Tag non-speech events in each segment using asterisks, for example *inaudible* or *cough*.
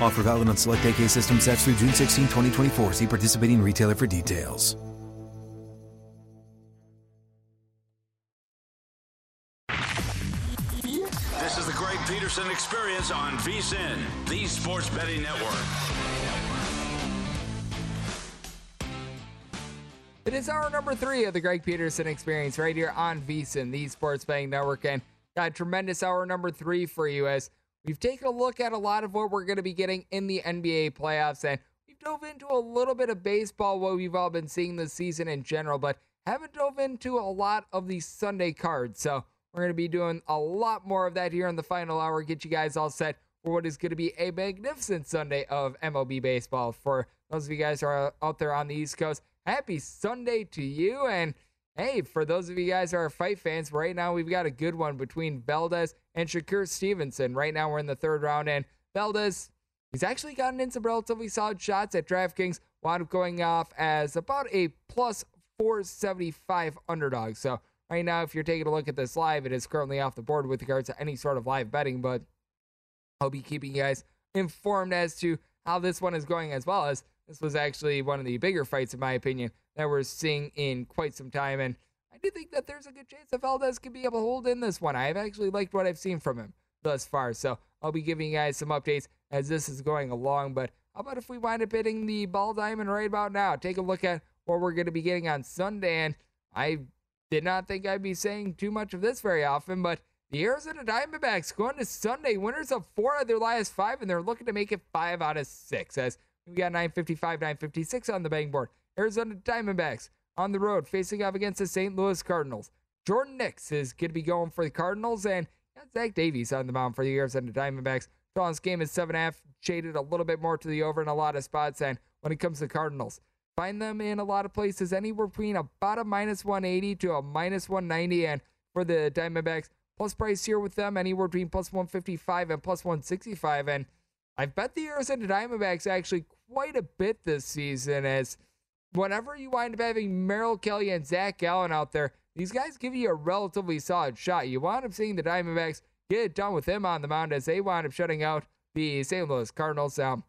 Offer valid on select AK system sets through June 16, 2024. See participating retailer for details. This is the Greg Peterson Experience on VSIN, the Sports Betting Network. It is hour number three of the Greg Peterson Experience right here on VSIN, the Sports Betting Network, and got a tremendous hour number three for you as we've taken a look at a lot of what we're going to be getting in the NBA playoffs, and we've dove into a little bit of baseball, what we've all been seeing this season in general, but haven't dove into a lot of the Sunday cards. So we're going to be doing a lot more of that here in the final hour. Get you guys all set for what is going to be a magnificent Sunday of MLB baseball. For those of you guys who are out there on the East Coast, happy Sunday to you. And hey, for those of you guys who are fight fans, right now we've got a good one between Valdez and Shakur Stevenson. Right now we're in the third round, and Valdez, he's actually gotten in some relatively solid shots at DraftKings, wound up going off as about a plus 475 underdog. So right now, if you're taking a look at this live, it is currently off the board with regards to any sort of live betting, but I'll be keeping you guys informed as to how this one is going as well as this was actually one of the bigger fights, in my opinion, that we're seeing in quite some time. And I do think that there's a good chance that Valdez could be able to hold in this one. I've actually liked what I've seen from him thus far. So I'll be giving you guys some updates as this is going along. But how about if we wind up hitting the ball diamond right about now? Take a look at what we're going to be getting on Sunday. And I did not think I'd be saying too much of this very often, but the Arizona Diamondbacks going to Sunday, winners of four of their last five, and they're looking to make it five out of six. As we got 955, 956 on the betting board. Arizona Diamondbacks on the road facing off against the St. Louis Cardinals. Jordan Hicks is going to be going for the Cardinals, and Zach Davies on the mound for the Arizona Diamondbacks. Total's game is seven and a half, shaded a little bit more to the over in a lot of spots. And when it comes to Cardinals, find them in a lot of places anywhere between about a minus 180 to a minus 190. And for the Diamondbacks, plus price here with them anywhere between plus 155 and plus 165. And I've bet the Arizona Diamondbacks actually quite a bit this season as whenever you wind up having Merrill Kelly and Zach Gallen out there, these guys give you a relatively solid shot. You wind up seeing the Diamondbacks get it done with them on the mound as they wind up shutting out the St. Louis Cardinals. Um,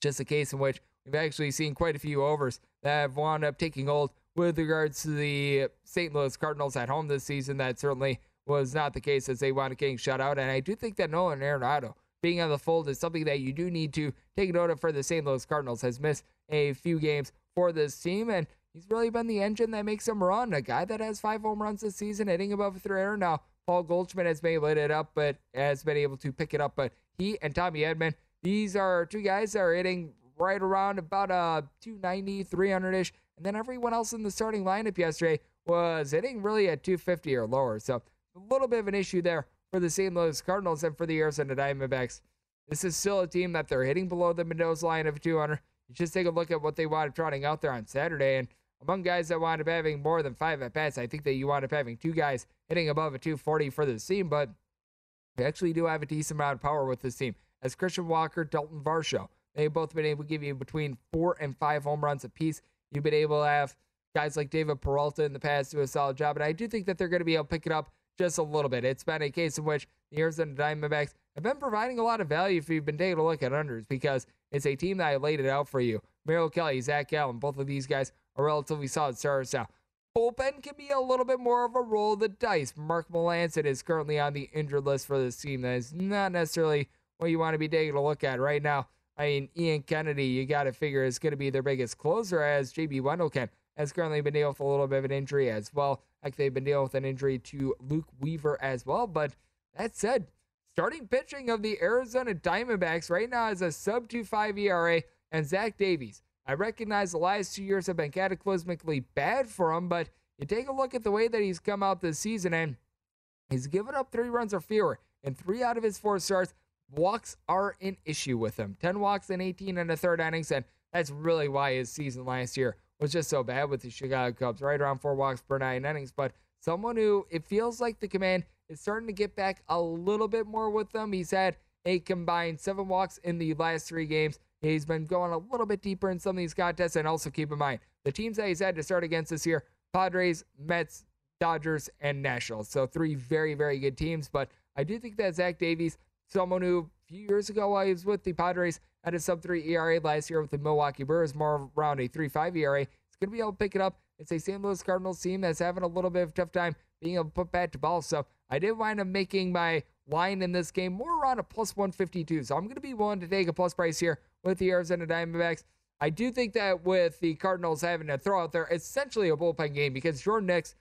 just a case in which we've actually seen quite a few overs that have wound up taking hold with regards to the St. Louis Cardinals at home this season. That certainly was not the case as they wound up getting shut out. And I do think that Nolan Arenado being on the fold is something that you do need to take note of for the St. Louis Cardinals. Has missed a few games for this team, and he's really been the engine that makes them run. A guy that has five home runs this season, hitting above 300. Now, Paul Goldschmidt has been lit it up, but has been able to pick it up. But he and Tommy Edman, these are two guys that are hitting right around about uh 290, 300 ish. And then everyone else in the starting lineup yesterday was hitting really at 250 or lower. So a little bit of an issue there for the St. Louis Cardinals and for the Arizona Diamondbacks. This is still a team that they're hitting below the Mendoza line of 200. You just take a look at what they wound up trotting out there on Saturday. And among guys that wound up having more than five at bats, I think that you wound up having two guys hitting above a 240 for this team. But they actually do have a decent amount of power with this team. As Christian Walker, Dalton Varsho, they've both been able to give you between four and five home runs apiece. You've been able to have guys like David Peralta in the past do a solid job, and I do think that they're going to be able to pick it up just a little bit. It's been a case in which the Arizona Diamondbacks have been providing a lot of value if you've been taking a look at unders because it's a team that I laid it out for you. Merrill Kelly, Zach Gallen, both of these guys are relatively solid stars now. Bullpen can be a little bit more of a roll of the dice. Mark Melancon is currently on the injured list for this team. That is not necessarily what you want to be taking a look at right now. I mean, Ian Kennedy, you got to figure is going to be their biggest closer as JB Wendelken has currently been dealing with a little bit of an injury as well. Like they've been dealing with an injury to Luke Weaver as well. But that said, starting pitching of the Arizona Diamondbacks right now is a sub 2.5 ERA and Zach Davies. I recognize the last two years have been cataclysmically bad for him, but you take a look at the way that he's come out this season and he's given up three runs or fewer in three out of his four starts. Walks are an issue with him. 10 walks in 18 and a third innings, and that's really why his season last year was just so bad with the Chicago Cubs, right around four walks per nine innings. But someone who it feels like the command is starting to get back a little bit more with them. He's had a combined seven walks in the last three games. He's been going a little bit deeper in some of these contests. And also keep in mind, the teams that he's had to start against this year Padres, Mets, Dodgers, and Nationals. So three very, very good teams. But I do think that Zach Davies, someone who a few years ago while he was with the Padres had a sub three ERA last year with the Milwaukee Brewers, more around a three five ERA. He's going to be able to pick it up. It's a St. Louis Cardinals team that's having a little bit of tough time being able to put bat to ball. So I did wind up making my line in this game more around a plus 152. So I'm going to be willing to take a plus price here with the Arizona Diamondbacks. I do think that with the Cardinals having to throw out there, essentially a bullpen game because Jordan Hicks,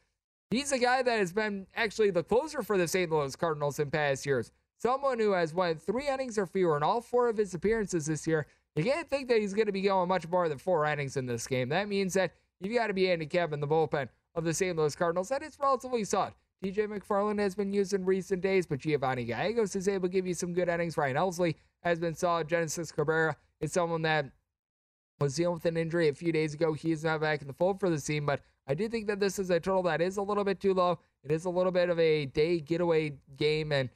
he's a guy that has been actually the closer for the St. Louis Cardinals in past years. Someone who has won three innings or fewer in all four of his appearances this year. You can't think that he's going to be going much more than four innings in this game. That means that you've got to be handicapping the bullpen of the St. Louis Cardinals. That is relatively solid. TJ McFarland has been used in recent days, but Giovanni Gallegos is able to give you some good innings. Ryan Helsley has been solid. Genesis Cabrera is someone that was dealing with an injury a few days ago. He is not back in the fold for the team, but I do think that this is a total that is a little bit too low. It is a little bit of a day getaway game, and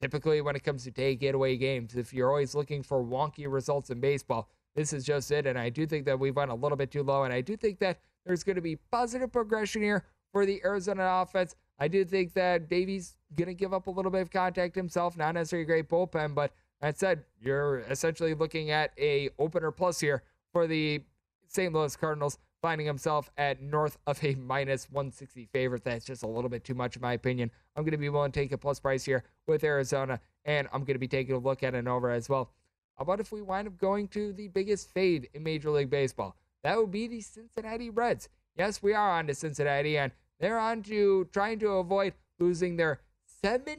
typically when it comes to day getaway games, if you're always looking for wonky results in baseball, this is just it. And I do think that we've went a little bit too low, and I do think that there's going to be positive progression here for the Arizona offense. I do think that Davies going to give up a little bit of contact himself, not necessarily a great bullpen, but that said, you're essentially looking at a opener plus here for the St. Louis Cardinals, finding himself at north of a minus 160 favorite. That's just a little bit too much, in my opinion. I'm going to be willing to take a plus price here with Arizona, and I'm going to be taking a look at an over as well. How about if we wind up going to the biggest fade in Major League Baseball? That would be the Cincinnati Reds. Yes, we are on to Cincinnati, and they're on to trying to avoid losing their 17th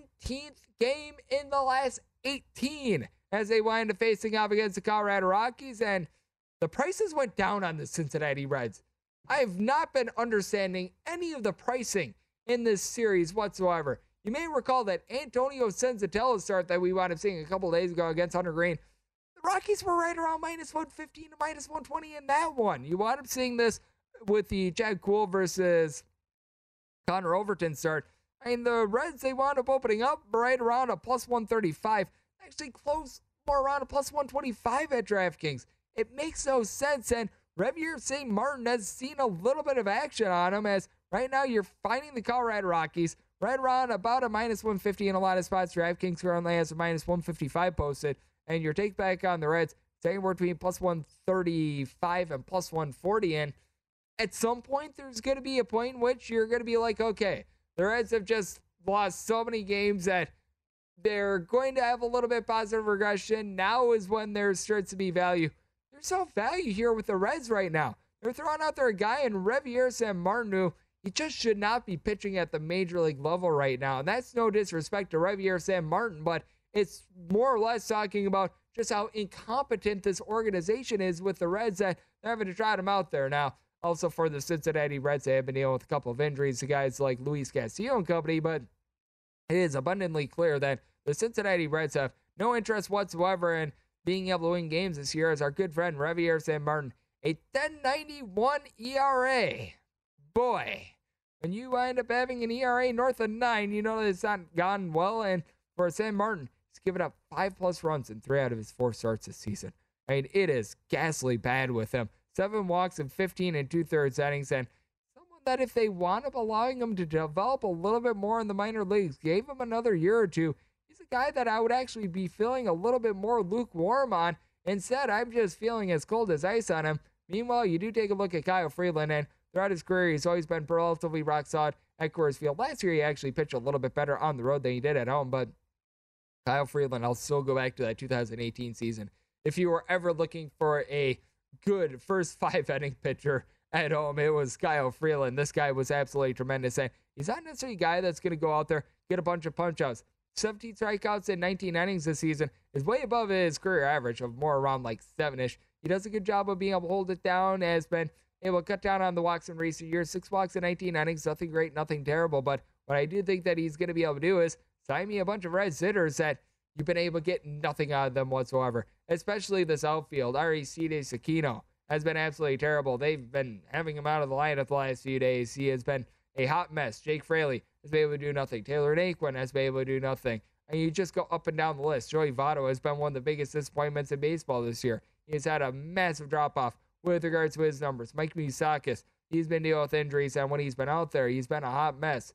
game in the last 18 as they wind up facing off against the Colorado Rockies. And the prices went down on the Cincinnati Reds. I have not been understanding any of the pricing in this series whatsoever. You may recall that Antonio Senzatela start that we wound up seeing a couple days ago against Hunter Greene. The Rockies were right around minus 115 to minus 120 in that one. You wound up seeing this with the Chad Kuhl versus Connor Overton start. I mean, the Reds, they wound up opening up right around a plus 135. Actually, close more around a plus 125 at DraftKings. It makes no sense. And Reiver St. Martin has seen a little bit of action on him as right now you're finding the Colorado Rockies right around about a minus 150 in a lot of spots. DraftKings currently has a minus 155 posted. And your take back on the Reds, anywhere between plus 135 and plus 140. And at some point, there's going to be a point in which you're going to be like, okay, the Reds have just lost so many games that they're going to have a little bit positive regression. Now is when there starts to be value. There's no value here with the Reds right now. They're throwing out there a guy in Reiver Sanmartin who he just should not be pitching at the major league level right now. And that's no disrespect to Reiver Sanmartin, but it's more or less talking about just how incompetent this organization is with the Reds that they're having to trot them out there. Now, also for the Cincinnati Reds, they have been dealing with a couple of injuries to guys like Luis Castillo and company, but it is abundantly clear that the Cincinnati Reds have no interest whatsoever in being able to win games this year, as our good friend Javier Sanmartin, a 1091 ERA. Boy, when you wind up having an ERA north of nine, you know that it's not gone well. And for Sanmartin, he's given up five plus runs in three out of his four starts this season. I mean, it is ghastly bad with him. Seven walks in 15 and two thirds innings, and someone that if they wound up allowing him to develop a little bit more in the minor leagues, gave him another year or two, he's a guy that I would actually be feeling a little bit more lukewarm on. Instead, I'm just feeling as cold as ice on him. Meanwhile, you do take a look at Kyle Freeland, and throughout his career, he's always been relatively rock solid at Coors Field. Last year, he actually pitched a little bit better on the road than he did at home, but Kyle Freeland, I'll still go back to that 2018 season. If you were ever looking for a good first *laughs* five inning pitcher at home, it was Kyle Freeland. This guy was absolutely tremendous. And he's not necessarily a guy that's going to go out there, get a bunch of punch outs. 17 strikeouts in 19 innings this season is way above his career average of more around like seven ish. He does a good job of being able to hold it down, has been able to cut down on the walks in recent years. Six walks in 19 innings, nothing great, nothing terrible. But what I do think that he's going to be able to do is sign me a bunch of red sitters that you've been able to get nothing out of them whatsoever, especially this outfield. Aristides Aquino has been absolutely terrible. They've been having him out of the lineup the last few days. He has been a hot mess. Jake Fraley has been able to do nothing. Tyler Naquin has been able to do nothing. And you just go up and down the list. Joey Votto has been one of the biggest disappointments in baseball this year. He's had a massive drop off with regards to his numbers. Mike Moustakas, he's been dealing with injuries, and when he's been out there, he's been a hot mess.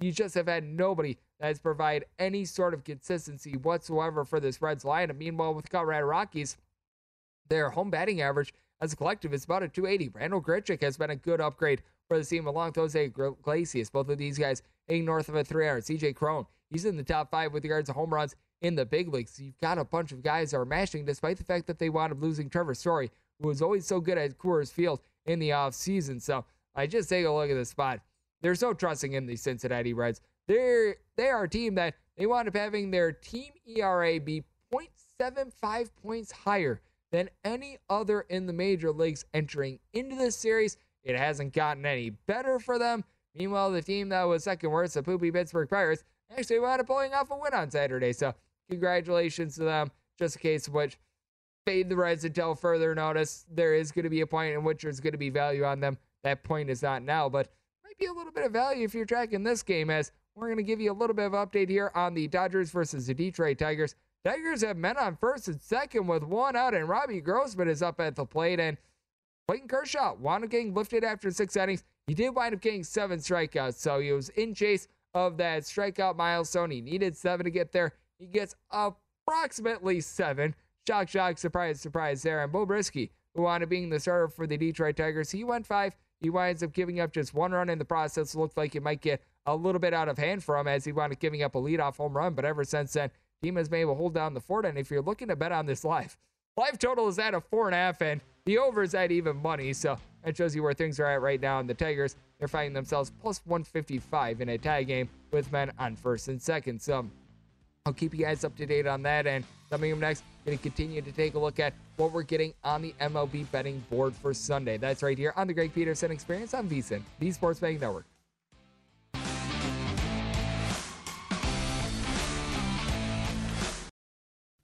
You just have had nobody that has provided any sort of consistency whatsoever for this Reds lineup. Meanwhile, with the Colorado Rockies, their home batting average as a collective is about a 280. Randal Grichuk has been a good upgrade for the team along with Jose Iglesias. Both of these guys hitting north of a 300. CJ Cron, he's in the top five with regards to home runs in the big leagues. You've got a bunch of guys that are mashing, despite the fact that they wound up losing Trevor Story, who was always so good at Coors Field in the offseason. So I just take a look at the spot. There's no trusting in the Cincinnati Reds. They're they are a team that they wound up having their team ERA be 0.75 points higher than any other in the major leagues entering into this series. It hasn't gotten any better for them. Meanwhile, the team that was second worst, the poopy Pittsburgh Pirates, actually wound up pulling off a win on Saturday. So congratulations to them. Just a case of which fade the Reds until further notice. There is going to be a point in which there's going to be value on them. That point is not now, but might be a little bit of value if you're tracking this game as we're going to give you a little bit of update here on the Dodgers versus the Detroit Tigers. Tigers have men on first and second with one out, and Robbie Grossman is up at the plate. And Clayton Kershaw wound up getting lifted after six innings. He did wind up getting seven strikeouts, so he was in chase of that strikeout milestone. He needed seven to get there. He gets approximately seven. Shock, shock, surprise, surprise there. And Beau Brieske, who wound up being the starter for the Detroit Tigers, he went five. He winds up giving up just one run in the process. Looked like he might get a little bit out of hand for him as he wound up giving up a leadoff home run. But ever since then, team has been able to hold down the fort. And if you're looking to bet on this live, *laughs* live total is at a four and a half, and the over is at even money. So that shows you where things are at right now. And the Tigers, they're finding themselves plus 155 in a tie game with men on first and second. So I'll keep you guys up to date on that. And coming up next, going to continue to take a look at what we're getting on the MLB betting board for Sunday. That's right here on the Greg Peterson Experience on VSIN, the Sports Betting Network.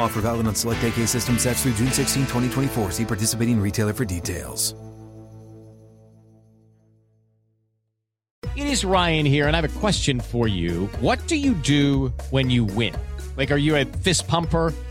Offer valid on select AK system sets through June 16, 2024. See participating retailer for details. It is Ryan here, and I have a question for you. What do you do when you win? Like, are you a fist pumper?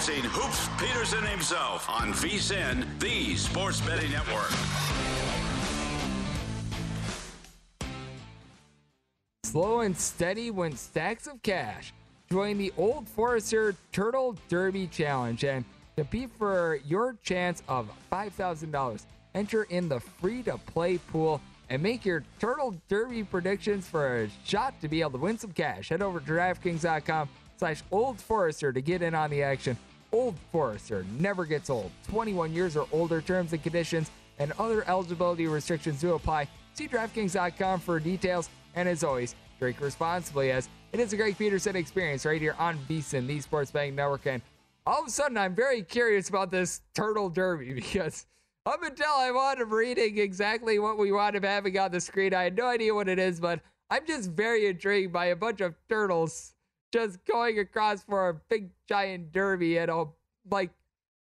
Experiencing Hoops Peterson himself on VSIN, the Sports Betting Network. Slow and steady win stacks of cash. Join the Old Forester Turtle Derby Challenge and compete for your chance of $5,000. Enter in the free to play pool and make your Turtle Derby predictions for a shot to be able to win some cash. Head over to DraftKings.com slash Old Forester to get in on the action. Old Forester never gets old. 21 years or older terms and conditions and other eligibility restrictions do apply. See DraftKings.com for details. And as always, drink responsibly as it is a Greg Peterson experience right here on VSIN, the Sports Betting Network. And all of a sudden, I'm very curious about this Turtle Derby *laughs* because up until I'm wound up reading exactly what we wound up having on the screen, I had no idea what it is, but I'm just very intrigued by a bunch of turtles just going across for a big giant derby and a like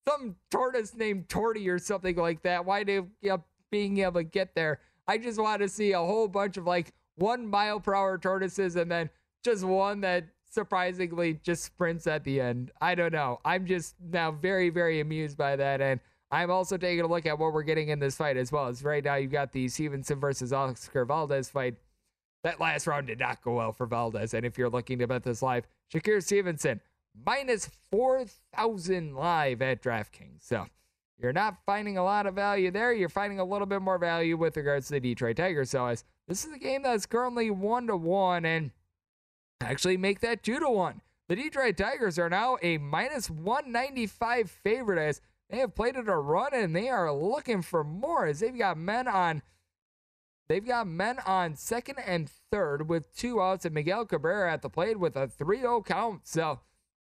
some tortoise named Torty or something like that. Why do you being able to get there? I just want to see a whole bunch of like one mile per hour tortoises and then just one that surprisingly just sprints at the end. I don't know. I'm just now very, very amused by that. And I'm also taking a look at what we're getting in this fight as well. As right now, you've got the Stevenson versus Oscar Valdez fight. That last round did not go well for Valdez. And if you're looking to bet this live, Shakur Stevenson minus 4,000 live at DraftKings. So you're not finding a lot of value there. You're finding a little bit more value with regards to the Detroit Tigers. So as this is a game that's currently one to one, and actually make that two to one. The Detroit Tigers are now a minus 195 favorite as they have played it a run and they are looking for more as they've got men on they've got men on second and third with two outs and Miguel Cabrera at the plate with a 3-0 count. So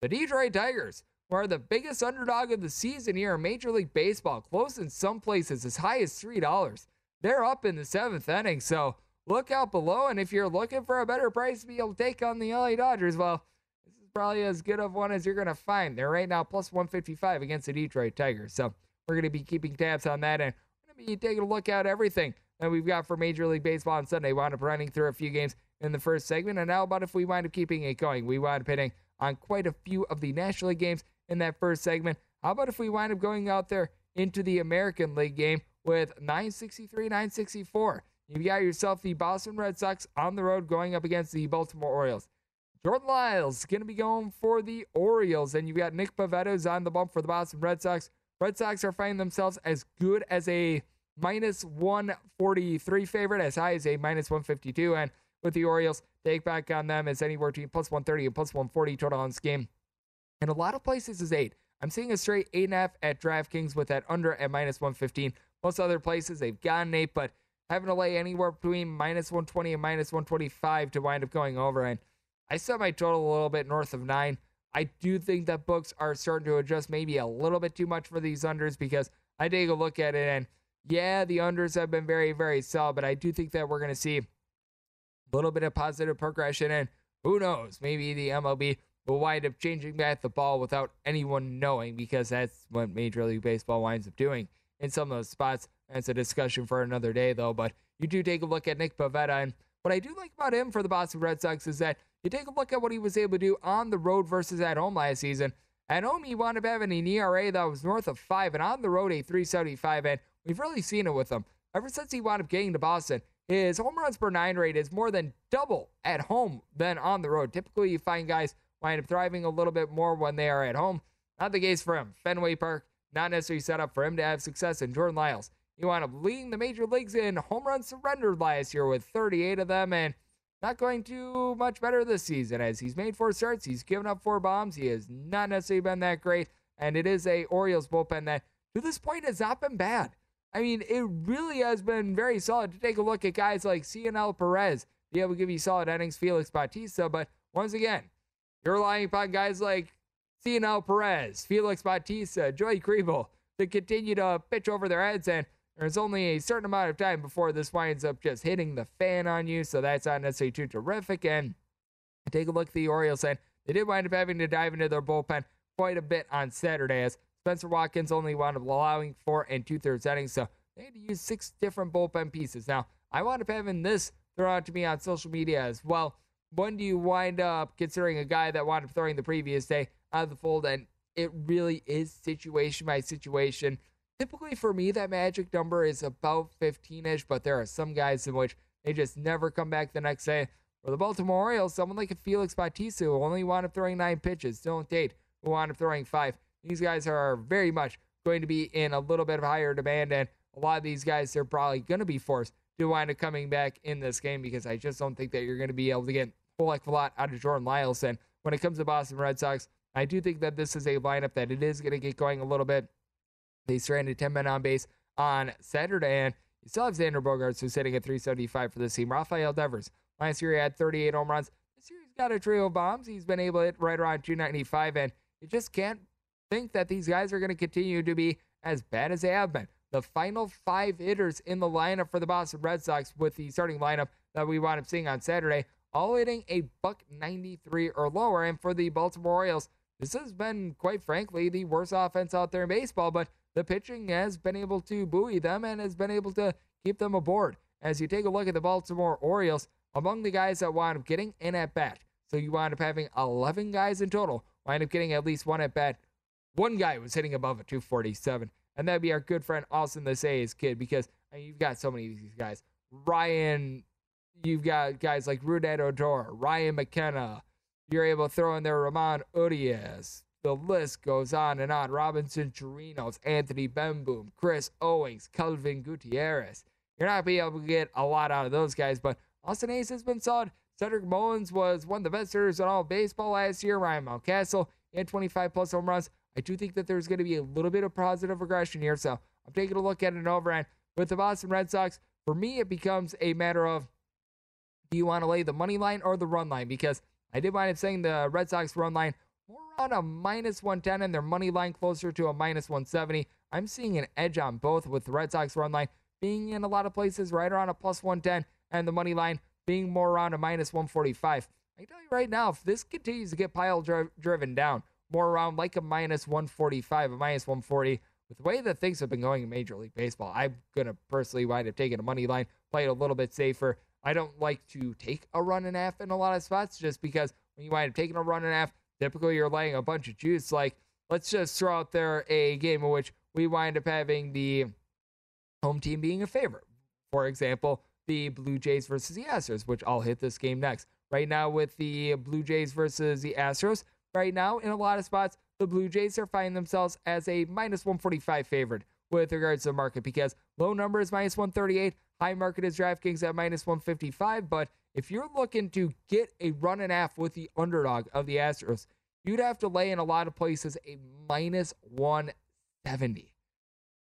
the Detroit Tigers are the biggest underdog of the season here in Major League Baseball, close in some places as high as $3. They're up in the seventh inning, so look out below. And if you're looking for a better price to be able to take on the LA Dodgers, well, this is probably as good of one as you're going to find. They're right now plus 155 against the Detroit Tigers. So we're going to be keeping tabs on that and we're going to be taking a look at everything that we've got for Major League Baseball on Sunday. We Wound up running through a few games in the first segment. And how about if we wind up keeping it going. We wind up hitting on quite a few of the National League games in that first segment. How about if we wind up going out there into the American League game with 963, 964? You've got yourself the Boston Red Sox on the road going up against the Baltimore Orioles. Jordan Lyles going to be going for the Orioles, and you've got Nick Pivetta on the bump for the Boston Red Sox. Red Sox are finding themselves as good as a minus 143 favorite, as high as a minus 152, and with the Orioles, take back on them as anywhere between plus 130 and plus 140 total on this game. In a lot of places is eight. I'm seeing a straight eight and a half at DraftKings with that under at minus 115. Most other places they've gotten eight, but having to lay anywhere between minus 120 and minus 125 to wind up going over. And I set my total a little bit north of nine. I do think that books are starting to adjust maybe a little bit too much for these unders because I take a look at it and yeah, the unders have been very, very solid, but I do think that we're going to see a little bit of positive progression. And who knows, maybe the MLB will wind up changing back the ball without anyone knowing because that's what Major League Baseball winds up doing in some of those spots. That's a discussion for another day, though. But you do take a look at Nick Pivetta, and what I do like about him for the Boston Red Sox is that you take a look at what he was able to do on the road versus at home last season. At home, he wound up having an ERA that was north of five, and on the road, a 375. And we've really seen it with him. Ever since he wound up getting to Boston, his home runs per nine rate is more than double at home than on the road. Typically, you find guys wind up thriving a little bit more when they are at home. Not the case for him. Fenway Park, not necessarily set up for him to have success. And Jordan Lyles, he wound up leading the major leagues in home runs surrendered last year with 38 of them and not going too much better this season as he's made four starts. He's given up four bombs. He has not necessarily been that great. And it is a Orioles bullpen that to this point has not been bad. I mean, it really has been very solid to take a look at guys like Cionel Perez, be able to give you solid innings, Felix Bautista. But once again, you're relying upon guys like Cionel Perez, Felix Bautista, Joey Krehbiel to continue to pitch over their heads. And there's only a certain amount of time before this winds up just hitting the fan on you. So that's not necessarily too terrific. And take a look at the Orioles. And they did wind up having to dive into their bullpen quite a bit on Saturday as Spencer Watkins only wound up allowing four and two thirds innings. So they had to use six different bullpen pieces. Now, I wound up having this thrown out to me on social media as well when do you wind up considering a guy that wound up throwing the previous day out of the fold? And it really is situation by situation. Typically, for me, that magic number is about 15 ish, but there are some guys in which they just never come back the next day. For the Baltimore Orioles, someone like Felix Bautista who only wound up throwing nine pitches, Dylan Tate who wound up throwing five. These guys are very much going to be in a little bit of higher demand, and a lot of these guys are probably going to be forced to wind up coming back in this game because I just don't think that you're going to be able to get a whole heck of a lot out of Jordan Lyles. And when it comes to Boston Red Sox, I do think that this is a lineup that it is going to get going a little bit. They stranded 10 men on base on Saturday, and you still have Xander Bogaerts, who's sitting at 375 for this team. Rafael Devers, last year he had 38 home runs. This year he's got a trio of bombs. He's been able to hit right around 295, and you just can't think that these guys are going to continue to be as bad as they have been the final five hitters in the lineup for the Boston Red Sox with the starting lineup that we wound up seeing on Saturday, all hitting a buck 93 or lower. And for the Baltimore Orioles, this has been, quite frankly, the worst offense out there in baseball, but the pitching has been able to buoy them and has been able to keep them aboard. As you take a look at the Baltimore Orioles, among the guys that wound up getting in at bat, so you wind up having 11 guys in total, wind up getting at least one at bat. One guy was hitting above a 247 and that'd be our good friend Austin the Say's kid because I mean, you've got so many of these guys. Ryan, you've got guys like Rougned Odor, Ryan McKenna. You're able to throw in there Ramon Urias. The list goes on and on. Robinson Chirinos, Anthony Bemboom, Chris Owings, Kelvin Gutierrez. You're not being able to get a lot out of those guys, but Austin Hays has been solid. Cedric Mullins was one of the best hitters in all baseball last year. Ryan Mountcastle, had 25 plus home runs. I do think that there's going to be a little bit of positive regression here. So I'm taking a look at an over. And with the Boston Red Sox, for me, it becomes a matter of do you want to lay the money line or the run line? Because I did wind up saying the Red Sox run line more on a minus 110 and their money line closer to a minus 170. I'm seeing an edge on both with the Red Sox run line being in a lot of places right around a plus 110 and the money line being more around a minus 145. I can tell you right now, if this continues to get pile dri- driven down, more around like a minus 145, a minus 140, with the way that things have been going in Major League Baseball, I'm going to personally wind up taking a money line, play it a little bit safer. I don't like to take a run and a half in a lot of spots just because when you wind up taking a run and a half, typically you're laying a bunch of juice. Like, let's just throw out there a game in which we wind up having the home team being a favorite. For example, the Blue Jays versus the Astros, which I'll hit this game next. Right now, with the Blue Jays versus the Astros, right now, in a lot of spots, the Blue Jays are finding themselves as a minus 145 favorite with regards to the market because low number is minus 138, high market is DraftKings at minus 155. But if you're looking to get a run and a half with the underdog of the Astros, you'd have to lay in a lot of places a minus 170.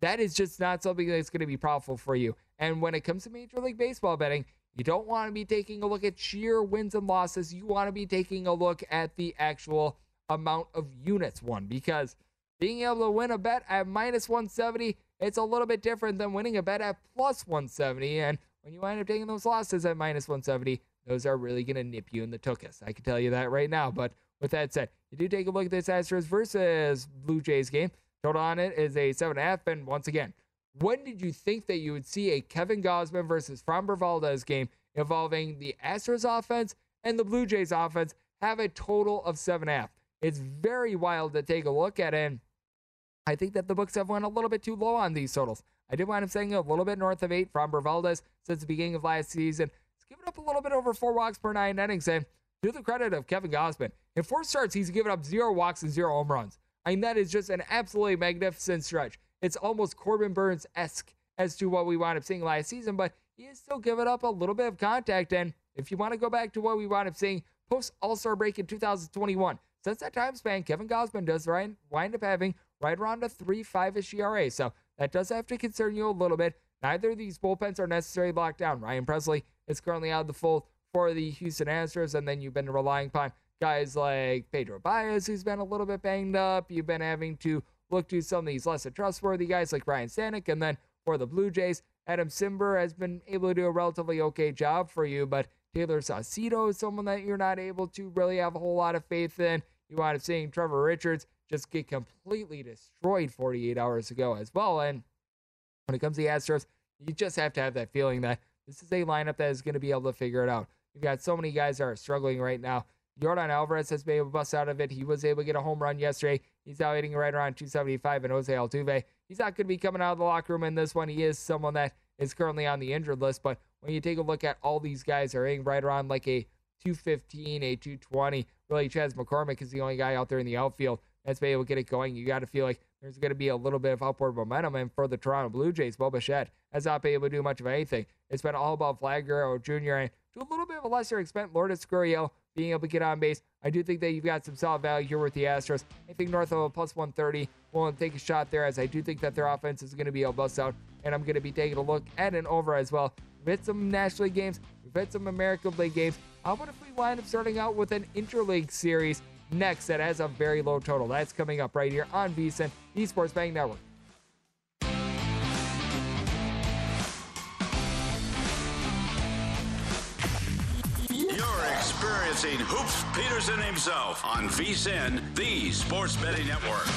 That is just not something that's going to be profitable for you. And when it comes to Major League Baseball betting, you don't want to be taking a look at sheer wins and losses. You want to be taking a look at the actual amount of units won because being able to win a bet at minus 170, it's a little bit different than winning a bet at plus 170. And when you wind up taking those losses at minus 170, those are really going to nip you in the tuchus. I can tell you that right now. But with that said, you do take a look at this Astros versus Blue Jays game. Total on it is a 7.5. And once again, when did you think that you would see a Kevin Gausman versus Framber Valdez game involving the Astros offense and the Blue Jays offense have a total of 7.5? It's very wild to take a look at. And I think that the books have went a little bit too low on these totals. I did wind up saying a little bit north of eight from Valdez since the beginning of last season. It's given up a little bit over four walks per nine innings. And to the credit of Kevin Gausman, in four starts, he's given up zero walks and zero home runs. I mean, that is just an absolutely magnificent stretch. It's almost Corbin Burnes esque as to what we wound up seeing last season, but he is still giving up a little bit of contact. And if you want to go back to what we wound up seeing post All Star break in 2021, since that time span, Kevin Gausman does wind up having right around a 3 5 ish ERA. So that does have to concern you a little bit. Neither of these bullpens are necessarily locked down. Ryan Pressly is currently out of the fold for the Houston Astros, and then you've been relying upon guys like Pedro Baez, who's been a little bit banged up. You've been having to look to some of these less trustworthy guys like Ryan Stanek, and then for the Blue Jays, Adam Cimber has been able to do a relatively okay job for you, but Tayler Saucedo is someone that you're not able to really have a whole lot of faith in. You wind up seeing Trevor Richards just get completely destroyed 48 hours ago as well. And when it comes to the Astros, you just have to have that feeling that this is a lineup that is going to be able to figure it out. You've got so many guys that are struggling right now. Jordan Alvarez has been able to bust out of it. He was able to get a home run yesterday. He's now hitting right around 275. And Jose Altuve, he's not going to be coming out of the locker room in this one. He is someone that is currently on the injured list. But when you take a look at all these guys are hitting right around like a 215, a 220. Really, Chas McCormick is the only guy out there in the outfield that's been able to get it going. You got to feel like there's going to be a little bit of upward momentum. And for the Toronto Blue Jays, Bo Bichette has not been able to do much of anything. It's been all about Vlad Guerrero Jr. and to a little bit of a lesser extent, Lourdes Gurriel being able to get on base. I do think that you've got some solid value here with the Astros. I think north of a plus 130 will take a shot there, as I do think that their offense is going to be a bust out. And I'm going to be taking a look at an over as well. We've hit some National League games, we've hit some American League games. Uh, How about if we wind up starting out with an interleague series next that has a very low total? That's coming up right here on VSIN, Esports Betting Network. You're experiencing Hoops Peterson himself on VSIN, the Sports Betting Network.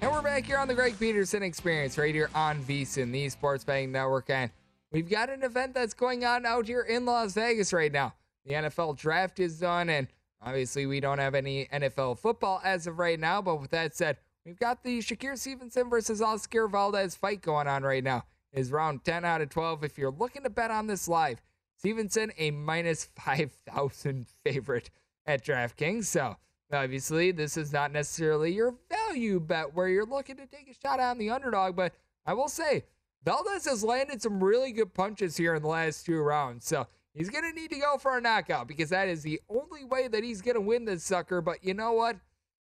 And we're back here on the Greg Peterson Experience right here on VSIN, the Sports Betting Network. And we've got an event that's going on out here in Las Vegas right now. The NFL draft is done, and obviously we don't have any NFL football as of right now. But with that said, we've got the Shakur Stevenson versus Oscar Valdez fight going on right now. Is round 10 out of 12. If you're looking to bet on this live, Stevenson a minus *laughs* 5,000 favorite at DraftKings. So obviously, this is not necessarily your value bet where you're looking to take a shot on the underdog. But I will say, Valdez has landed some really good punches here in the last two rounds. So he's going to need to go for a knockout because that is the only way that he's going to win this sucker. But you know what?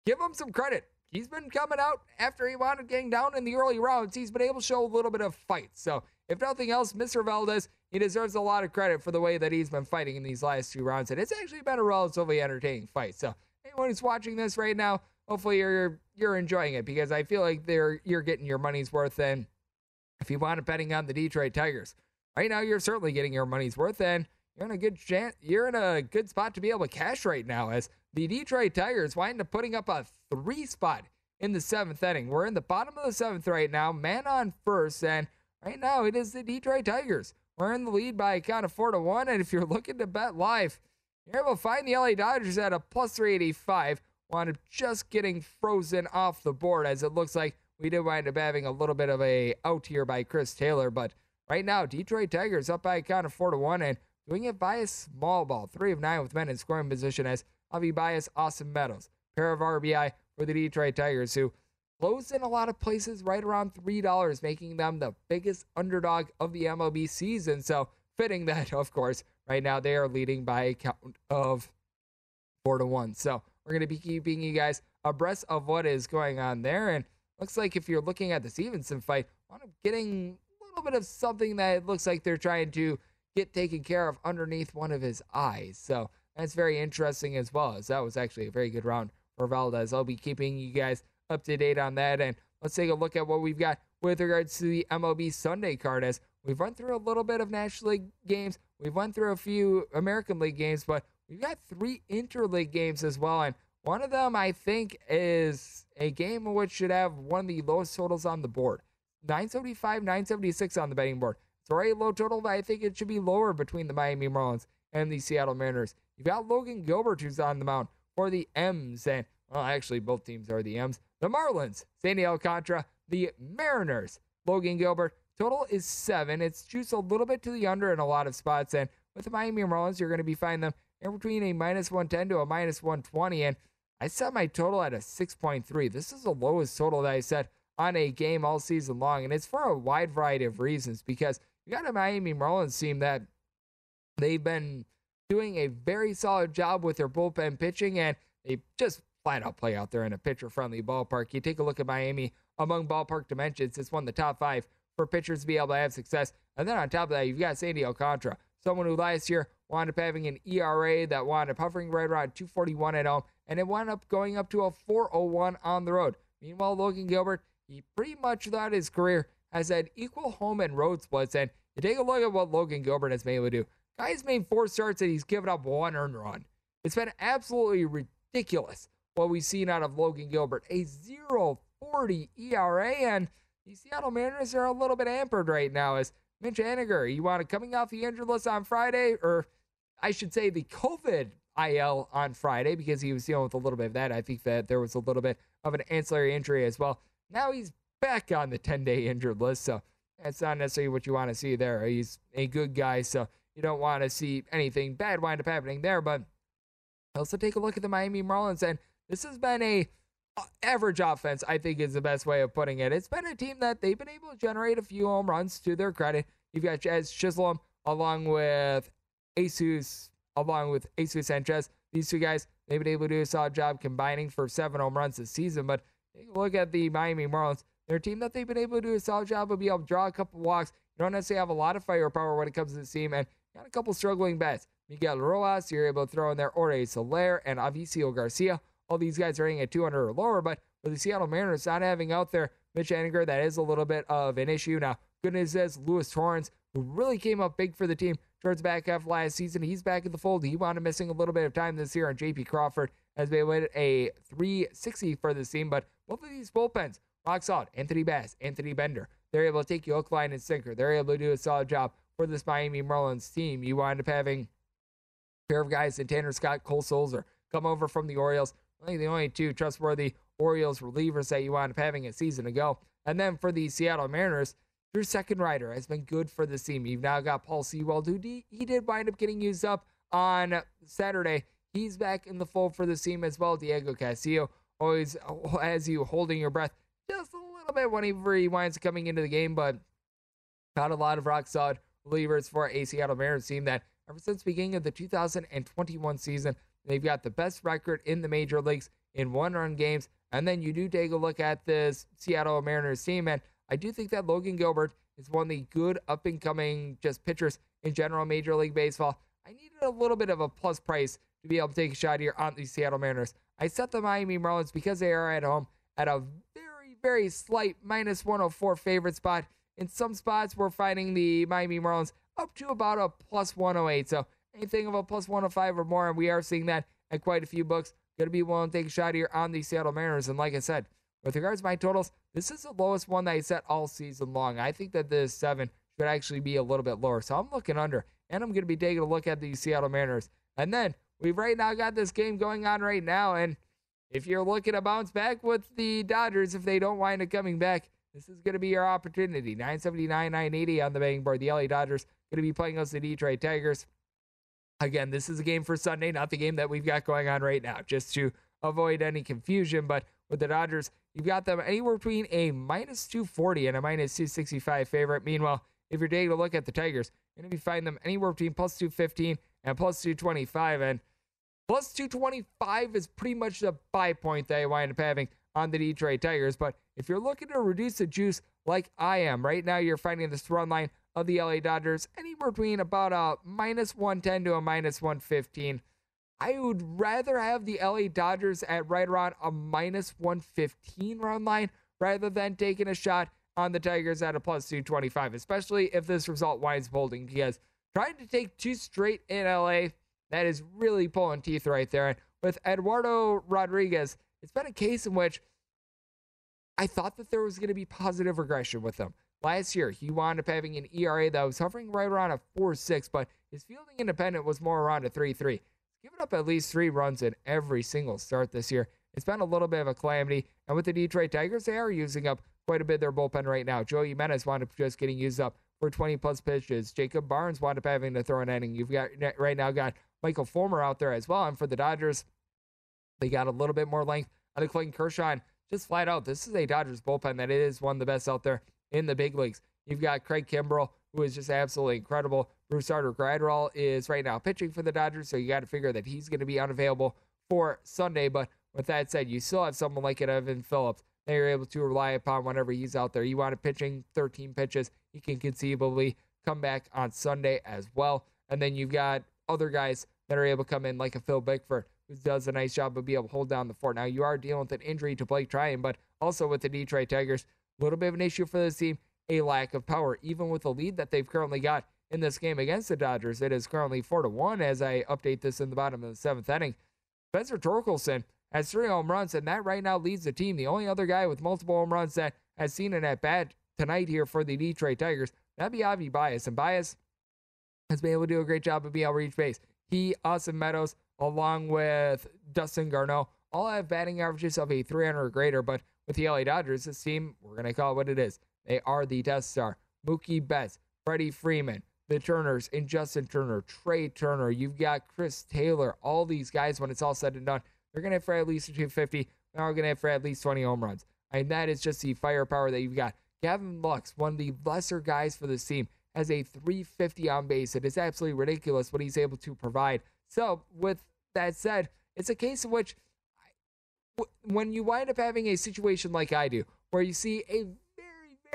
Give him some credit. He's been coming out after he wound up getting down in the early rounds. He's been able to show a little bit of fight. So, if nothing else, Mr. Valdez, he deserves a lot of credit for the way that he's been fighting in these last two rounds. And it's actually been a relatively entertaining fight. So, anyone who's watching this right now, hopefully you're you're enjoying it because I feel like they're you're getting your money's worth. And if you want to betting on the Detroit Tigers, right now you're certainly getting your money's worth. And you're in a good chance. You're in a good spot to be able to cash right now, as the Detroit Tigers wind up putting up a three spot in the seventh inning. We're in the bottom of the seventh right now, man on first, and right now it is the Detroit Tigers. We're in the lead by a count of four to one, and if you're looking to bet live, you're able to find the LA Dodgers at a plus 385. Wound up just getting frozen off the board as it looks like we did wind up having a little bit of a out here by Chris Taylor, but right now Detroit Tigers up by a count of four to one, and doing it by a small ball, three of nine with men in scoring position as Javy Baez, Austin Meadows, pair of RBI for the Detroit Tigers, who closed in a lot of places right around $3, making them the biggest underdog of the MLB season. So, fitting that, of course, right now they are leading by a count of four to one. So, we're going to be keeping you guys abreast of what is going on there. And looks like if you're looking at the Stevenson fight, I'm getting a little bit of something that looks like they're trying to get taken care of underneath one of his eyes. So that's very interesting as well, as that was actually a very good round for Valdez. I'll be keeping you guys up to date on that. And let's take a look at what we've got with regards to the MLB Sunday card. As we've run through a little bit of National League games, we've run through a few American League games, but we've got three interleague games as well. And one of them, I think, is a game which should have one of the lowest totals on the board 975, 976 on the betting board. It's already a low total, but I think it should be lower between the Miami Marlins and the Seattle Mariners. You've got Logan Gilbert who's on the mound for the M's, and well, actually both teams are the M's. The Marlins, Sandy Alcantara, the Mariners, Logan Gilbert. Total is seven. It's juiced a little bit to the under in a lot of spots, and with the Miami Marlins, you're going to be finding them in between a minus 110 to a minus 120, and I set my total at a 6.3. This is the lowest total that I set on a game all season long, and it's for a wide variety of reasons because you got a Miami Marlins team that they've been doing a very solid job with their bullpen pitching, and they just flat out play out there in a pitcher friendly ballpark. You take a look at Miami among ballpark dimensions, it's one of the top five for pitchers to be able to have success. And then on top of that, you've got Sandy Alcantara, someone who last year wound up having an ERA that wound up hovering right around 241 at home, and it wound up going up to a 401 on the road. Meanwhile, Logan Gilbert, he pretty much throughout his career has had equal home and road splits. And you take a look at what Logan Gilbert has been able to do. Guy's made four starts and he's given up one earned run. It's been absolutely ridiculous what we've seen out of Logan Gilbert. A 0.40 ERA, and the Seattle Mariners are a little bit hampered right now. As Mitch Haniger, you want to coming off the injured list on Friday, or I should say the COVID IL on Friday because he was dealing with a little bit of that. I think that there was a little bit of an ancillary injury as well. Now he's back on the 10 day injured list. So that's not necessarily what you want to see there. He's a good guy. So you don't want to see anything bad wind up happening there. But also take a look at the Miami Marlins. And this has been a uh, average offense, I think is the best way of putting it. It's been a team that they've been able to generate a few home runs to their credit. You've got Jazz Chisholm along with Jesus, along with Jesus Sanchez. These two guys, they've been able to do a solid job combining for seven home runs this season. But look at the Miami Marlins. They're a team that they've been able to do a solid job of being able to draw a couple walks. You don't necessarily have a lot of firepower when it comes to the team, and got a couple struggling bats. Miguel Rojas, you're able to throw in there Jorge Soler and Avisail Garcia. All these guys are hitting at 200 or lower, but with the Seattle Mariners not having out there Mitch Haniger, that is a little bit of an issue. Now, good news is Lewis Torrens, who really came up big for the team towards back half last season, he's back in the fold. He wound up missing a little bit of time this year, and JP Crawford has been with a 360 for the team. But both of these bullpens, rock solid. Anthony Bass, Anthony Bender, they're able to take you hook, line, and sinker. They're able to do a solid job for this Miami Marlins team. You wind up having a pair of guys in Tanner Scott, Cole Sulser come over from the Orioles. I think the only two trustworthy Orioles relievers that you wound up having a season ago. And then for the Seattle Mariners, Drew Steckenrider has been good for the team. You've now got Paul Sewald, who he did wind up getting used up on Saturday. He's back in the fold for the team as well. Diego Castillo always oh, has you holding your breath just a little bit whenever he winds up coming into the game, but not a lot of rock solid relievers for a Seattle Mariners team that ever since beginning of the 2021 season. They've got the best record in the major leagues in one run games. And then you do take a look at this Seattle Mariners team, and I do think that Logan Gilbert is one of the good up and coming just pitchers in general Major League Baseball. I needed a little bit of a plus price to be able to take a shot here on the Seattle Mariners. I set the Miami Marlins because they are at home at a very, very slight minus 104 favorite spot. In some spots, we're finding the Miami Marlins up to about a plus 108. So anything of a plus 105 or more, and we are seeing that at quite a few books. Going to be willing to take a shot here on the Seattle Mariners. And like I said, with regards to my totals, this is the lowest one that I set all season long. I think that this seven should actually be a little bit lower. So I'm looking under, and I'm going to be taking a look at the Seattle Mariners. And then we've right now got this game going on right now. And if you're looking to bounce back with the Dodgers, if they don't wind up coming back, this is going to be your opportunity. 979, 980 on the betting board. The LA Dodgers going to be playing us the Detroit Tigers. Again, this is a game for Sunday, not the game that we've got going on right now, just to avoid any confusion. But with the Dodgers, you've got them anywhere between a minus 240 and a minus 265 favorite. Meanwhile, if you're taking a look at the Tigers, you're going to be finding them anywhere between plus 215 and plus 225. And plus 225 is pretty much the buy point that I wind up having on the Detroit Tigers. But if you're looking to reduce the juice like I am, right now you're finding this run line of the LA Dodgers anywhere between about a minus 110 to a minus 115. I would rather have the LA Dodgers at right around a minus 115 run line rather than taking a shot on the Tigers at a plus 225, especially if this result winds holding. Because trying to take two straight in LA, that is really pulling teeth right there. And with Eduardo Rodriguez, it's been a case in which I thought that there was going to be positive regression with him. Last year, he wound up having an ERA that was hovering right around a 4 6, but his fielding independent was more around a 3 3. Given up at least three runs in every single start this year. It's been a little bit of a calamity. And with the Detroit Tigers, they are using up quite a bit of their bullpen right now. Joey Jimenez wound up just getting used up for 20 plus pitches. Jacob Barnes wound up having to throw an inning. You've got right now got Michael Fulmer out there as well. And for the Dodgers, they got a little bit more length. I think Clayton Kershaw, and just flat out, this is a Dodgers bullpen that is one of the best out there in the big leagues. You've got Craig Kimbrel, who is just absolutely incredible. Brusdar Graterol is right now pitching for the Dodgers, so you got to figure that he's going to be unavailable for Sunday. But with that said, you still have someone like an Evan Phillips that you're able to rely upon whenever he's out there. You want to pitching 13 pitches, he can conceivably come back on Sunday as well. And then you've got other guys that are able to come in, like a Phil Bickford, who does a nice job of being able to hold down the fort. Now, you are dealing with an injury to Blake Treinen, but also with the Detroit Tigers, a little bit of an issue for this team, a lack of power, even with the lead that they've currently got in this game against the Dodgers. It is currently 4 to 1 as I update this in the bottom of the seventh inning. Spencer Torkelson has three home runs, and that right now leads the team. The only other guy with multiple home runs that has seen an at bat tonight here for the Detroit Tigers, that'd be Javy Baez, And Baez has been able to do a great job of being able to reach base. He, Austin Meadows, along with Dustin Garneau, all have batting averages of a 300 or greater. But with the LA Dodgers, this team, we're going to call it what it is. They are the Death Star. Mookie Betts, Freddie Freeman, the Turners, and Justin Turner, Trea Turner. You've got Chris Taylor. All these guys, when it's all said and done, they're going to have for at least 250. Now we're going to have for at least 20 home runs. And that is just the firepower that you've got. Gavin Lux, one of the lesser guys for this team, has a 350 on base. It is absolutely ridiculous what he's able to provide. So, with that said, it's a case in which when you wind up having a situation like I do, where you see a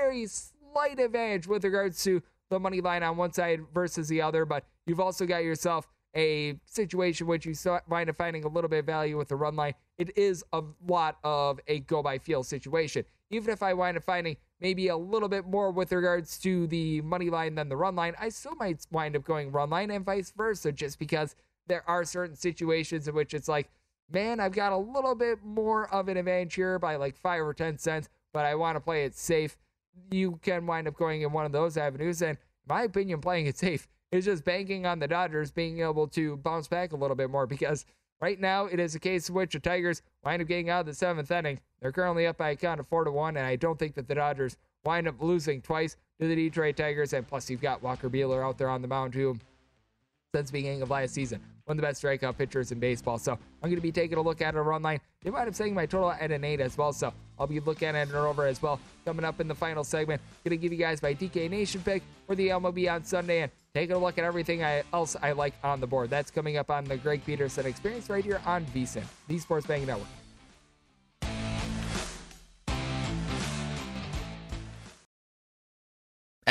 very, slight advantage with regards to the money line on one side versus the other, but you've also got yourself a situation which you wind up finding a little bit of value with the run line. It is a lot of a go by feel situation. Even if I wind up finding maybe a little bit more with regards to the money line than the run line, I still might wind up going run line and vice versa, just because there are certain situations in which it's like, man, I've got a little bit more of an advantage here by like five or 10 cents, but I want to play it safe. You can wind up going in one of those avenues. And my opinion, playing it safe is just banking on the Dodgers being able to bounce back a little bit more because right now it is a case in which the Tigers wind up getting out of the seventh inning. They're currently up by a count of four to one, and I don't think that the Dodgers wind up losing twice to the Detroit Tigers. And plus, you've got Walker Buehler out there on the mound too since the beginning of last season. One of the best strikeout pitchers in baseball. So I'm going to be taking a look at a run line. They might have saying my total at an 8 as well. So I'll be looking at it over as well. Coming up in the final segment, going to give you guys my DK Nation pick for the MLB on Sunday. And taking a look at everything I, else I like on the board. That's coming up on the Greg Peterson Experience right here on VSIN, the Sports Betting Network.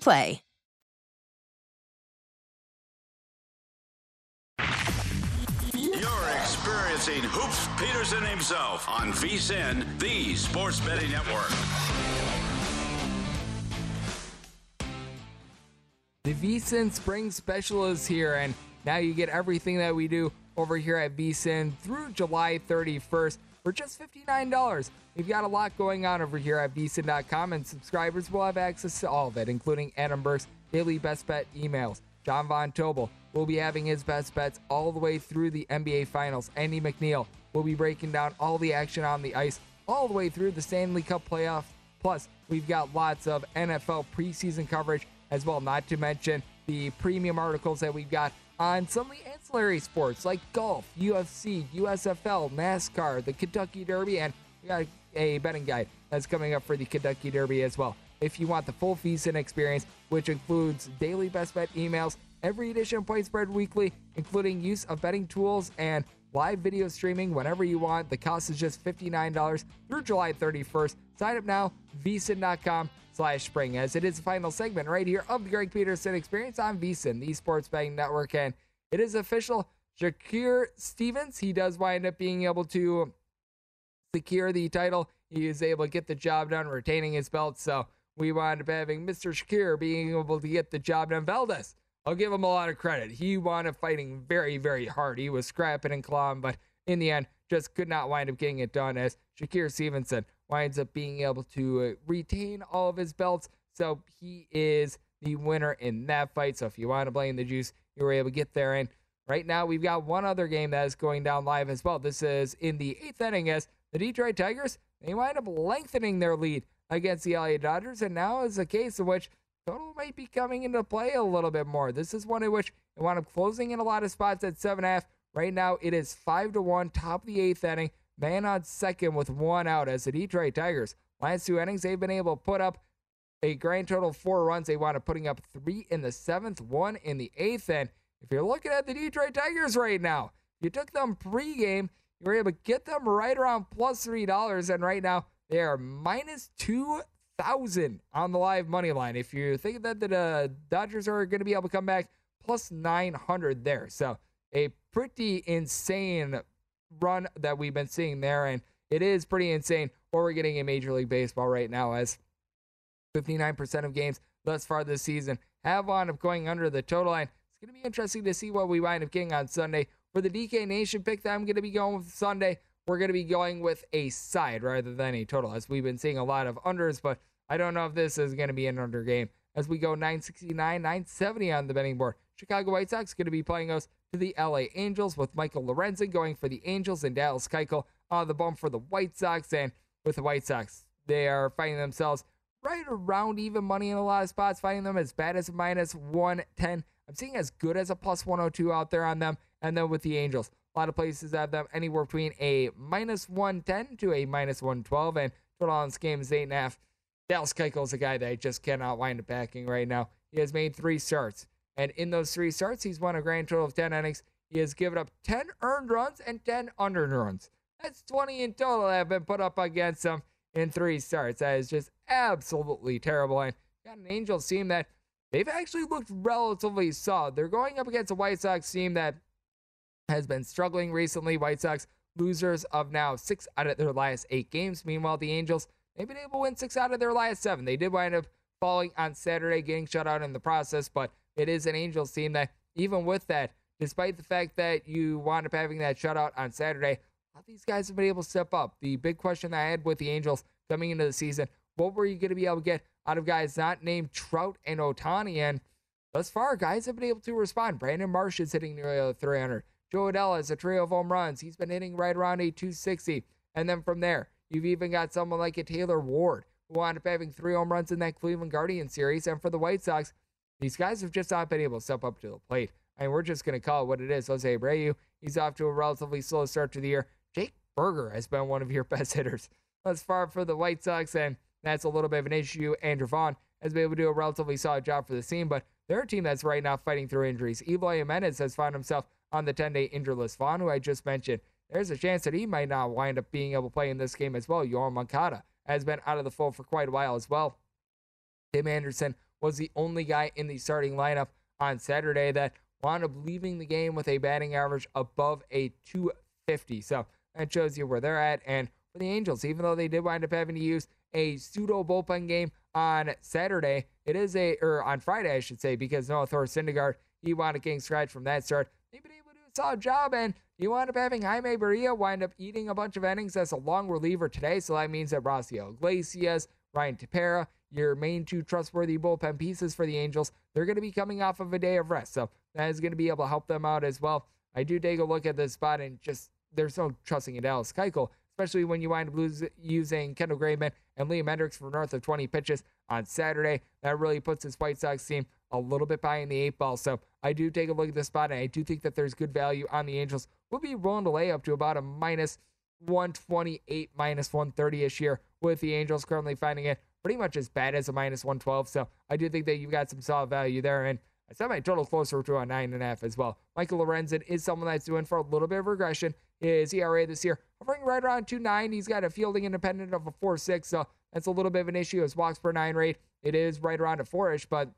Play. You're experiencing Hoops Peterson himself on VSIN, the Sports Betting Network. The VSIN Spring Special is here, and now you get everything that we do over here at VSIN through July 31st for just $59. We've got a lot going on over here at VSIN.com, and subscribers will have access to all of it, including Adam Burke's daily best bet emails. John Von Tobel will be having his best bets all the way through the NBA Finals. Andy McNeil will be breaking down all the action on the ice all the way through the Stanley Cup playoffs. Plus, we've got lots of NFL preseason coverage as well, not to mention the premium articles that we've got on some of the ancillary sports like golf, UFC, USFL, NASCAR, the Kentucky Derby, and we got a betting guide that's coming up for the Kentucky Derby as well. If you want the full VSIN experience, which includes daily best bet emails, every edition of Point Spread Weekly, including use of betting tools and live video streaming whenever you want. The cost is just $59 through July 31st. Sign up now, vsin.com slash spring, as it is the final segment right here of the Greg Peterson Experience on VSIN, the Sports Betting Network. And it is official. Shakur Stevens, he does wind up being able to secure the title. He is able to get the job done, retaining his belt. So we wind up having Mr. Shakur being able to get the job done. Valdez, I'll give him a lot of credit. He wound up fighting very, very hard. He was scrapping and clawing, but in the end, just could not wind up getting it done as Shakur Stevenson winds up being able to uh, retain all of his belts. So he is the winner in that fight. So if you want to blame the juice, you were able to get there. And right now, we've got one other game that is going down live as well. This is in the eighth inning as the Detroit Tigers, they wind up lengthening their lead against the LA Dodgers. And now is a case in which total might be coming into play a little bit more. This is one in which it wound up closing in a lot of spots at seven and a half. Right now, it is five to one, top of the eighth inning. Man on second with one out as the Detroit Tigers. Last two innings, they've been able to put up a grand total of four runs. They wound up putting up three in the seventh, one in the eighth. And if you're looking at the Detroit Tigers right now, you took them pregame, you were able to get them right around plus three dollars, and right now they are minus two thousand on the live money line. If you think that the uh, Dodgers are going to be able to come back, plus nine hundred there. So a pretty insane run that we've been seeing there, and it is pretty insane what we're getting in Major League Baseball right now, as 59% of games thus far this season have wound up going under the total line. It's going to be interesting to see what we wind up getting on Sunday. For the DK Nation pick that I'm going to be going with Sunday, we're going to be going with a side rather than a total, as we've been seeing a lot of unders, but I don't know if this is going to be an under game. As we go 969, 970 on the betting board. Chicago White Sox going to be playing us to the LA Angels with Michael Lorenzen going for the Angels and Dallas Keuchel on the bump for the White Sox. And with the White Sox, they are finding themselves right around even money in a lot of spots, finding them as bad as a minus 110. I'm seeing as good as a plus 102 out there on them. And then with the Angels, a lot of places have them anywhere between a minus 110 to a minus 112. And total on this game is 8.5. Dallas Keuchel is a guy that I just cannot wind up backing right now. He has made three starts. And in those three starts, he's won a grand total of 10 innings. He has given up 10 earned runs and 10 unearned runs. That's 20 in total that have been put up against him in three starts. That is just absolutely terrible. And got an Angels team that they've actually looked relatively solid. They're going up against a White Sox team that has been struggling recently. White Sox losers of now six out of their last eight games. Meanwhile, the Angels, they've been able to win six out of their last seven. They did wind up falling on Saturday, getting shut out in the process, but it is an Angels team that, even with that, despite the fact that you wound up having that shutout on Saturday, these guys have been able to step up. The big question I had with the Angels coming into the season, what were you going to be able to get out of guys not named Trout and Ohtani? And thus far, guys have been able to respond. Brandon Marsh is hitting nearly 300. Jo Adell has a trio of home runs. He's been hitting right around a 260. And then from there, you've even got someone like a Taylor Ward, who wound up having three home runs in that Cleveland Guardian series. And for the White Sox, these guys have just not been able to step up to the plate. Mean, we're just going to call it what it is. Jose Abreu, he's off to a relatively slow start to the year. Jake Burger has been one of your *laughs* best hitters thus far for the White Sox, and that's a little bit of an issue. Andrew Vaughn has been able to do a relatively solid job for the team, but they're a team that's right now fighting through injuries. Eloy Jimenez has found himself on the 10 day injured list. Vaughn, who I just mentioned, there's a chance that he might not wind up being able to play in this game as well. Yoan Moncada has been out of the fold for quite a while as well. Tim Anderson was the only guy in the starting lineup on Saturday that wound up leaving the game with a batting average above a 250. So that shows you where they're at. And for the Angels, even though they did wind up having to use a pseudo bullpen game on Saturday, it is a, or on Friday, I should say, because Noah Thor Syndergaard, he wound up getting scratched from that start. They've been able to do a solid job, and you wound up having Jaime Barria wind up eating a bunch of innings as a long reliever today. So that means that Raisel Iglesias, Ryan Tepera, your main two trustworthy bullpen pieces for the Angels, they're going to be coming off of a day of rest. So that is going to be able to help them out as well. I do take a look at this spot and just there's no trusting in Dallas Keuchel, especially when you wind up lose, using Kendall Graveman and Liam Hendriks for north of 20 pitches on Saturday. That really puts this White Sox team a little bit behind the eight ball. So I do take a look at this spot, and I do think that there's good value on the Angels. We'll be willing to lay up to about a minus 128, minus 130 ish here with the Angels currently finding it pretty much as bad as a minus 112. So I do think that you've got some solid value there. And I set my total closer to a nine and a half as well. Michael Lorenzen is someone that's doing for a little bit of regression. His ERA this year hovering right around 2.9. He's got a fielding independent of a 4.6, so that's a little bit of an issue. His walks per nine rate it is right around a four-ish, but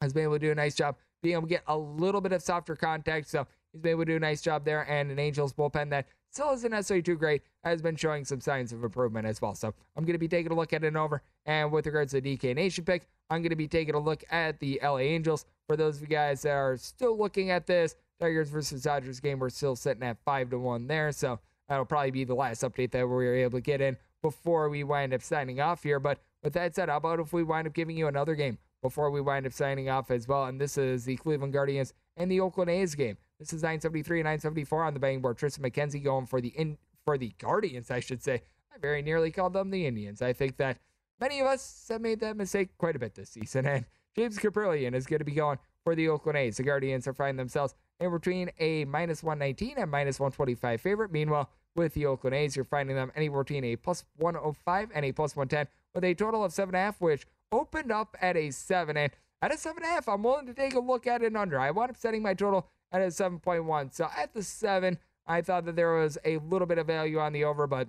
has been able to do a nice job being able to get a little bit of softer contact. So he's been able to do a nice job there. And an Angels bullpen that still isn't necessarily too great has been showing some signs of improvement as well. So I'm going to be taking a look at it over. And with regards to the DK Nation pick, I'm going to be taking a look at the LA Angels. For those of you guys that are still looking at this, Tigers versus Dodgers game, we're still sitting at five to one there. So that'll probably be the last update that we were able to get in before we wind up signing off here. But with that said, how about if we wind up giving you another game before we wind up signing off as well? And this is the Cleveland Guardians and the Oakland A's game. This is 973 and 974 on the betting board. Tristan McKenzie going for the in for the Guardians, I should say. I very nearly called them the Indians. I think that many of us have made that mistake quite a bit this season. *laughs* And James Kaprielian is going to be going for the Oakland A's. The Guardians are finding themselves in between a minus 119 and minus 125 favorite. Meanwhile, with the Oakland A's, you're finding them anywhere between a plus 105 and a plus 110 with a total of 7.5, which opened up at a 7. And at a 7.5, I'm willing to take a look at an under. I wound up setting my total at a 7.1. So at the 7, I thought that there was a little bit of value on the over, but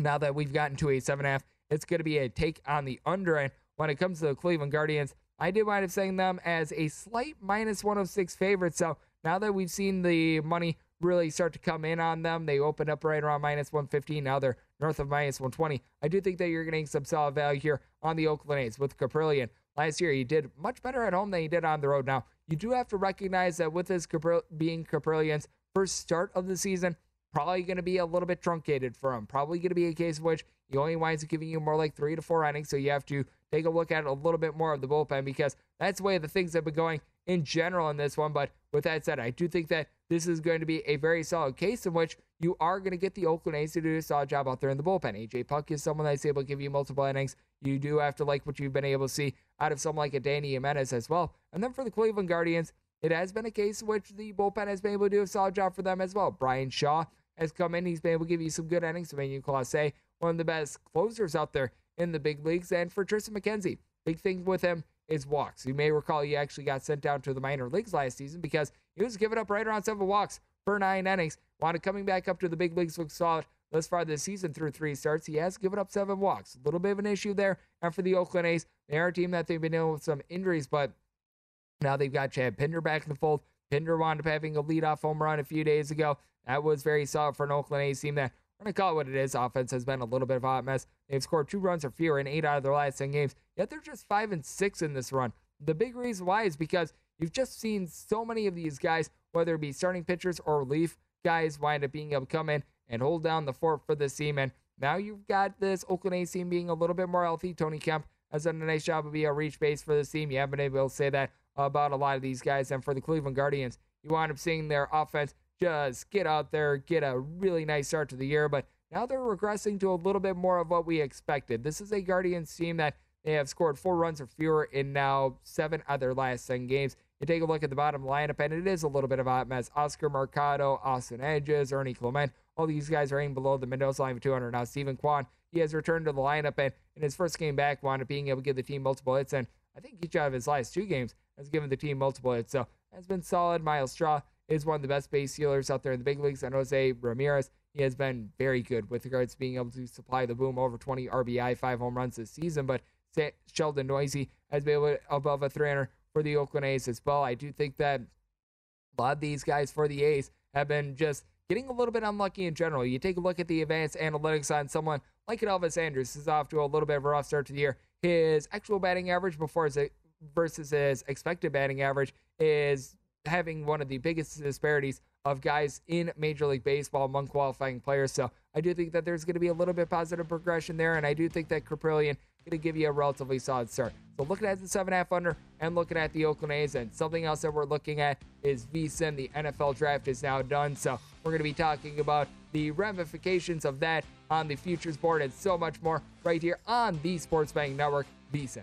now that we've gotten to a 7.5, it's going to be a take on the under. And when it comes to the Cleveland Guardians, I did wind up setting them as a slight minus 106 favorite. So now that we've seen the money really start to come in on them, they opened up right around minus 115. Now they're north of minus 120. I do think that you're getting some solid value here on the Oakland A's with Kaprielian. Last year, he did much better at home than he did on the road. Now, you do have to recognize that with this Capri- being Kaprielian's first start of the season, probably going to be a little bit truncated for him. Probably going to be a case in which he only winds up giving you more like three to four innings. So you have to take a look at a little bit more of the bullpen because that's the way the things have been going in general in this one. But with that said, I do think that this is going to be a very solid case in which you are going to get the Oakland A's to do a solid job out there in the bullpen. AJ Puk is someone that's able to give you multiple innings. You do have to like what you've been able to see out of someone like a Dany Jimenez as well. And then for the Cleveland Guardians, it has been a case in which the bullpen has been able to do a solid job for them as well. Bryan Shaw has come in. He's been able to give you some good innings. Emmanuel Clase, one of the best closers out there in the big leagues. And for Tristan McKenzie, big thing with him is walks. You may recall he actually got sent down to the minor leagues last season because he was giving up right around seven walks per nine innings. Wanted coming back up to the big leagues looks solid thus far this season through three starts. He has given up seven walks. A little bit of an issue there. And for the Oakland A's, they are a team that they've been dealing with some injuries, but now they've got Chad Pinder back in the fold. Pinder wound up having a leadoff home run a few days ago. That was very solid for an Oakland A's team that we're going to call it what it is. Offense has been a little bit of a hot mess. They've scored two runs or fewer in eight out of their last 10 games, yet they're just five and six in this run. The big reason why is because you've just seen so many of these guys, whether it be starting pitchers or relief guys, wind up being able to come in and hold down the fort for this team. And now you've got this Oakland A's team being a little bit more healthy. Tony Kemp has done a nice job of being a reach base for this team. You haven't been able to say that about a lot of these guys. And for the Cleveland Guardians, you wind up seeing their offense just get out there, get a really nice start to the year. But now they're regressing to a little bit more of what we expected. This is a Guardians team that they have scored four runs or fewer in now seven of their last 10 games. You take a look at the bottom lineup, and it is a little bit of a mess. Oscar Mercado, Austin Hedges, Ernie Clement, all these guys are aimed below the Mendoza line of 200. Now, Steven Kwan, he has returned to the lineup, and in his first game back, wound up being able to give the team multiple hits. And I think each of his last two games has given the team multiple hits. So has been solid. Myles Straw is one of the best base stealers out there in the big leagues. And Jose Ramirez, he has been very good with regards to being able to supply the boom over 20 RBI, five home runs this season. But Sheldon Neuse has been able above a 300 for the Oakland A's as well. I do think that a lot of these guys for the A's have been just getting a little bit unlucky in general. You take a look at the advanced analytics on someone like Elvis Andrus is off to a little bit of a rough start to the year. His actual batting average before his versus his expected batting average is having one of the biggest disparities of guys in Major League Baseball among qualifying players. So I do think that there's going to be a little bit positive progression there, and I do think that Kaprielian going to give you a relatively solid start. So looking at the seven half under and looking at the Oakland A's, and something else that we're looking at is VSIN. The NFL draft is now done, so we're going to be talking about the ramifications of that on the futures board and so much more right here on the Sports Betting Network, VSIN.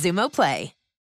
Xumo Play.